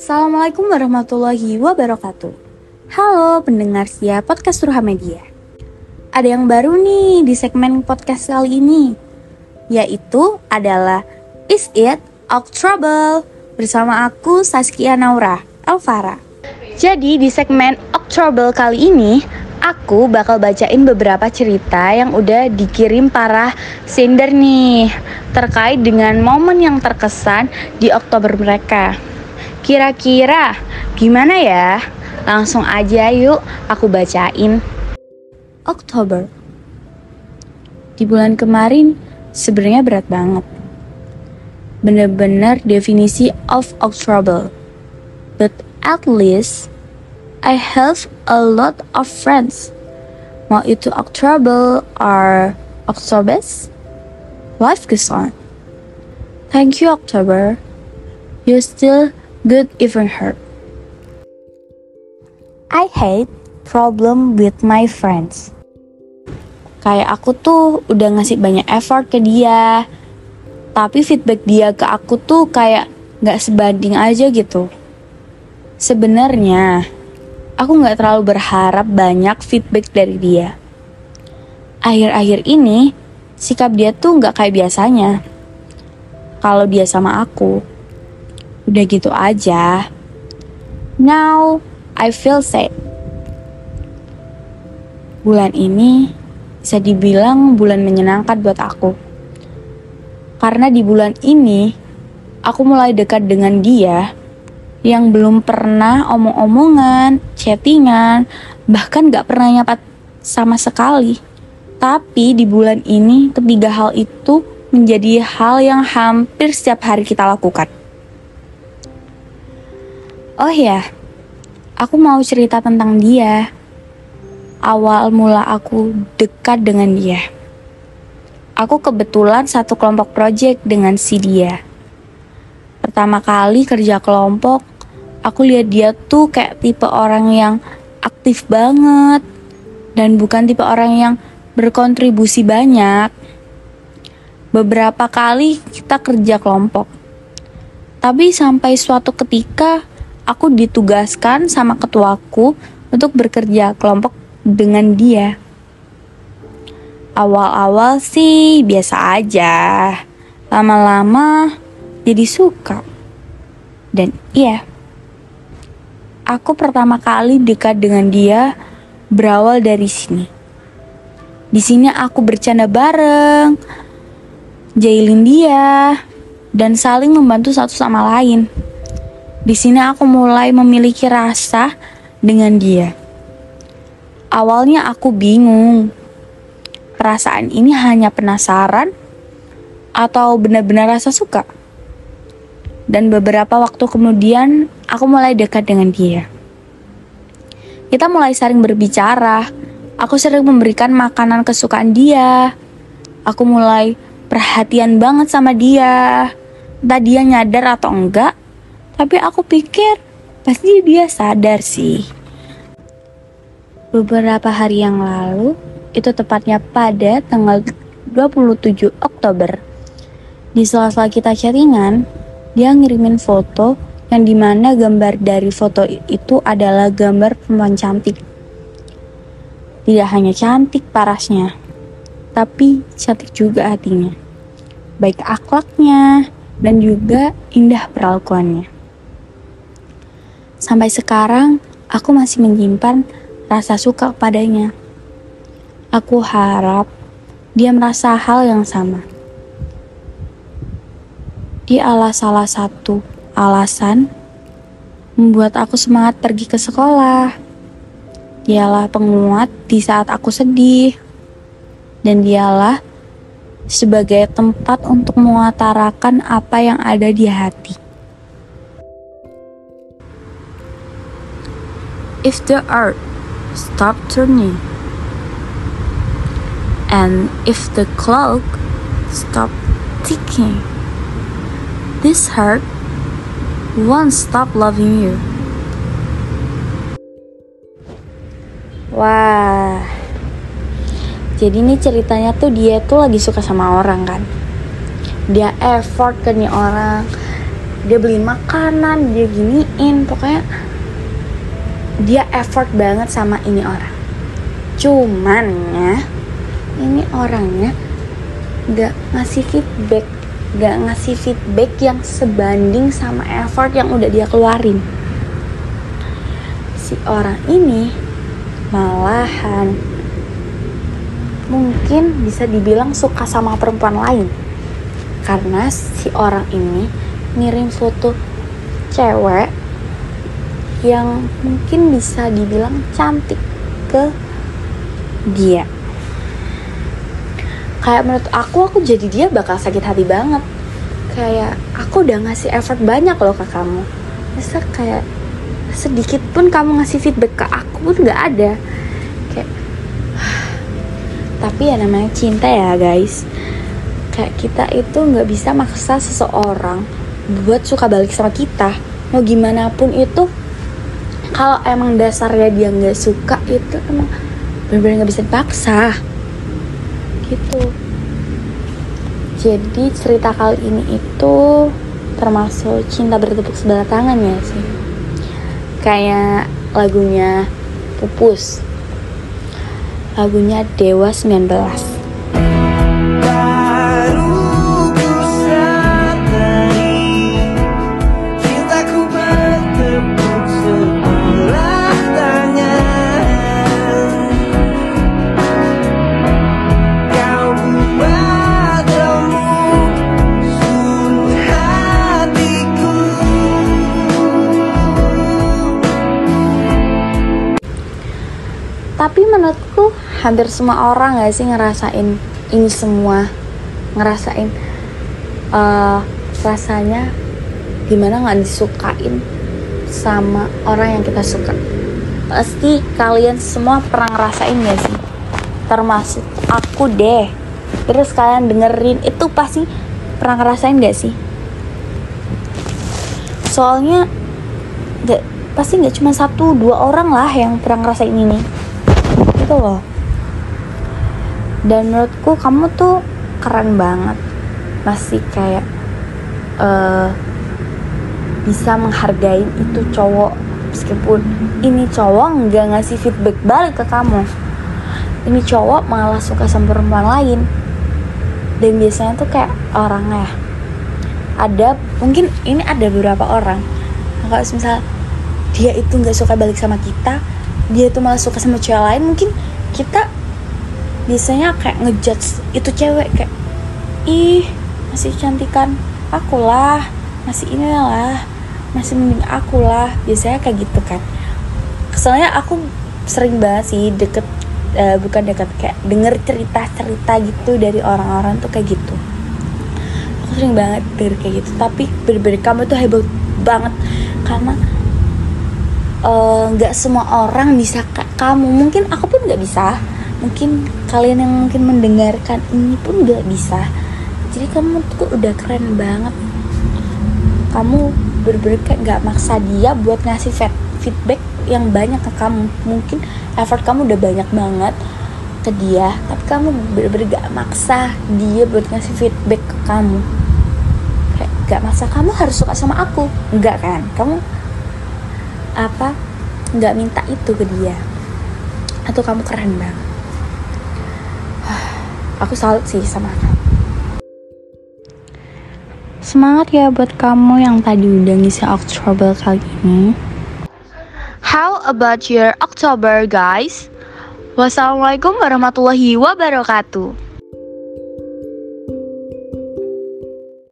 Assalamualaikum warahmatullahi wabarakatuh. Halo pendengar Sia Podcast Ruha Media. Ada yang baru nih di segmen podcast kali ini, yaitu adalah Is It Out Trouble bersama aku Saskia Naura Alvara. Jadi di segmen October kali ini aku bakal bacain beberapa cerita yang udah dikirim para sender nih terkait dengan momen yang terkesan di Oktober mereka. Kira-kira gimana ya? Langsung aja yuk aku bacain. Oktober. Di bulan kemarin sebenarnya berat banget. Bener-bener definisi of October. But at least I have a lot of friends. Mau itu October or Octobers, life goes on. Thank you October. You still good even hurt. I hate problem with my friends. Kayak aku tuh udah ngasih banyak effort ke dia, tapi feedback dia ke aku tuh kayak nggak sebanding aja gitu. Sebenarnya, aku nggak terlalu berharap banyak feedback dari dia. Akhir-akhir ini, sikap dia tuh nggak kayak biasanya. Kalau dia sama aku, udah gitu aja. Now, I feel sad. Bulan ini bisa dibilang bulan menyenangkan buat aku. Karena di bulan ini, aku mulai dekat dengan dia yang belum pernah omong-omongan, chattingan, bahkan gak pernah nyapat sama sekali. Tapi di bulan ini, ketiga hal itu menjadi hal yang hampir setiap hari kita lakukan. Oh ya, aku mau cerita tentang dia. Awal mula aku dekat dengan dia. Aku kebetulan satu kelompok project dengan si dia. Pertama kali kerja kelompok, aku lihat dia tuh kayak tipe orang yang aktif banget dan bukan tipe orang yang berkontribusi banyak. Beberapa kali kita kerja kelompok. Tapi sampai suatu ketika aku ditugaskan sama ketuaku untuk bekerja kelompok dengan dia. Awal-awal sih biasa aja, lama-lama jadi suka. Dan iya, aku pertama kali dekat dengan dia berawal dari sini. Di sini aku bercanda bareng, jailin dia, dan saling membantu satu sama lain. Di sini aku mulai memiliki rasa dengan dia. Awalnya aku bingung. Perasaan ini hanya penasaran atau benar-benar rasa suka? Dan beberapa waktu kemudian aku mulai dekat dengan dia. Kita mulai sering berbicara. Aku sering memberikan makanan kesukaan dia. Aku mulai perhatian banget sama dia. Entah dia nyadar atau enggak, tapi aku pikir pasti dia sadar sih. Beberapa hari yang lalu, itu tepatnya pada tanggal 27 Oktober. Di sela-sela kita chattingan, dia ngirimin foto yang di mana gambar dari foto itu adalah gambar perempuan cantik. Tidak hanya cantik parasnya, tapi cantik juga hatinya. Baik akhlaknya dan juga indah perlakuannya. Sampai sekarang, aku masih menyimpan rasa suka padanya. Aku harap dia merasa hal yang sama. Dia adalah salah satu alasan membuat aku semangat pergi ke sekolah. Dialah penguat di saat aku sedih. Dan dialah sebagai tempat untuk mengutarakan apa yang ada di hati. If the earth stop turning. And if the clock stop ticking, this heart won't stop loving you. Wah, jadi ini ceritanya tuh dia tuh lagi suka sama orang kan. dia effort ke nih orang dia beliin makanan dia giniin pokoknya dia effort banget sama ini orang cuman ya ini orangnya gak ngasih feedback gak ngasih feedback yang sebanding sama effort yang udah dia keluarin. Si orang ini malahan mungkin bisa dibilang suka sama perempuan lain. Karena si orang ini ngirim foto cewek yang mungkin bisa dibilang cantik ke dia kayak menurut aku aku jadi dia bakal sakit hati banget. Kayak aku udah ngasih effort banyak loh ke kamu. Masa kayak sedikit pun kamu ngasih feedback ke aku pun nggak ada. Kayak tapi ya namanya cinta ya guys. Kayak kita itu nggak bisa maksa seseorang buat suka balik sama kita. Mau gimana pun itu kalau emang dasarnya dia nggak suka itu emang benar-benar nggak bisa dipaksa gitu. Jadi cerita kali ini itu termasuk cinta bertepuk sebelah tangan ya sih. Kayak lagunya Pupus. Lagunya Dewa 19 hampir semua orang gak sih ngerasain ini semua? Ngerasain uh, rasanya gimana nggak disukain sama orang yang kita suka? Pasti kalian semua pernah ngerasain gak sih? Termasuk aku deh. Terus kalian dengerin itu pasti pernah ngerasain gak sih? Soalnya gak, pasti nggak cuma satu dua orang lah yang pernah ngerasain ini. Gitu loh dan menurutku kamu tuh keren banget. Masih kayak uh, bisa menghargai itu cowok. Meskipun ini cowok nggak ngasih feedback balik ke kamu. Ini cowok malah suka sama perempuan lain. Dan biasanya tuh kayak orangnya ada mungkin ini ada beberapa orang. Kalau misal dia itu nggak suka balik sama kita dia tuh malah suka sama cewek lain mungkin kita biasanya kayak ngejudge itu cewek kayak ih masih cantikan aku lah masih inilah masih mending aku lah biasanya kayak gitu kan. Soalnya aku sering banget sih deket uh, bukan deket kayak denger cerita-cerita gitu dari orang-orang tuh kayak gitu. Aku sering banget denger kayak gitu. Tapi bener-bener kamu tuh hebat banget. Karena Eh, nggak uh, semua orang bisa kayak kamu. Mungkin aku pun nggak bisa mungkin kalian yang mungkin mendengarkan ini pun nggak bisa. Jadi kamu tuh udah keren banget. Kamu bener-bener nggak maksa dia buat ngasih feedback yang banyak ke kamu. Mungkin effort kamu udah banyak banget ke dia tapi kamu bener-bener gak maksa dia buat ngasih feedback ke kamu. Kayak gak maksa kamu harus suka sama aku. Enggak kan? Kamu apa nggak minta itu ke dia. Atau kamu keren banget aku salut sih sama kamu semangat ya buat kamu yang tadi udah ngisi Oktober kali ini. How about your October guys? Wassalamualaikum warahmatullahi wabarakatuh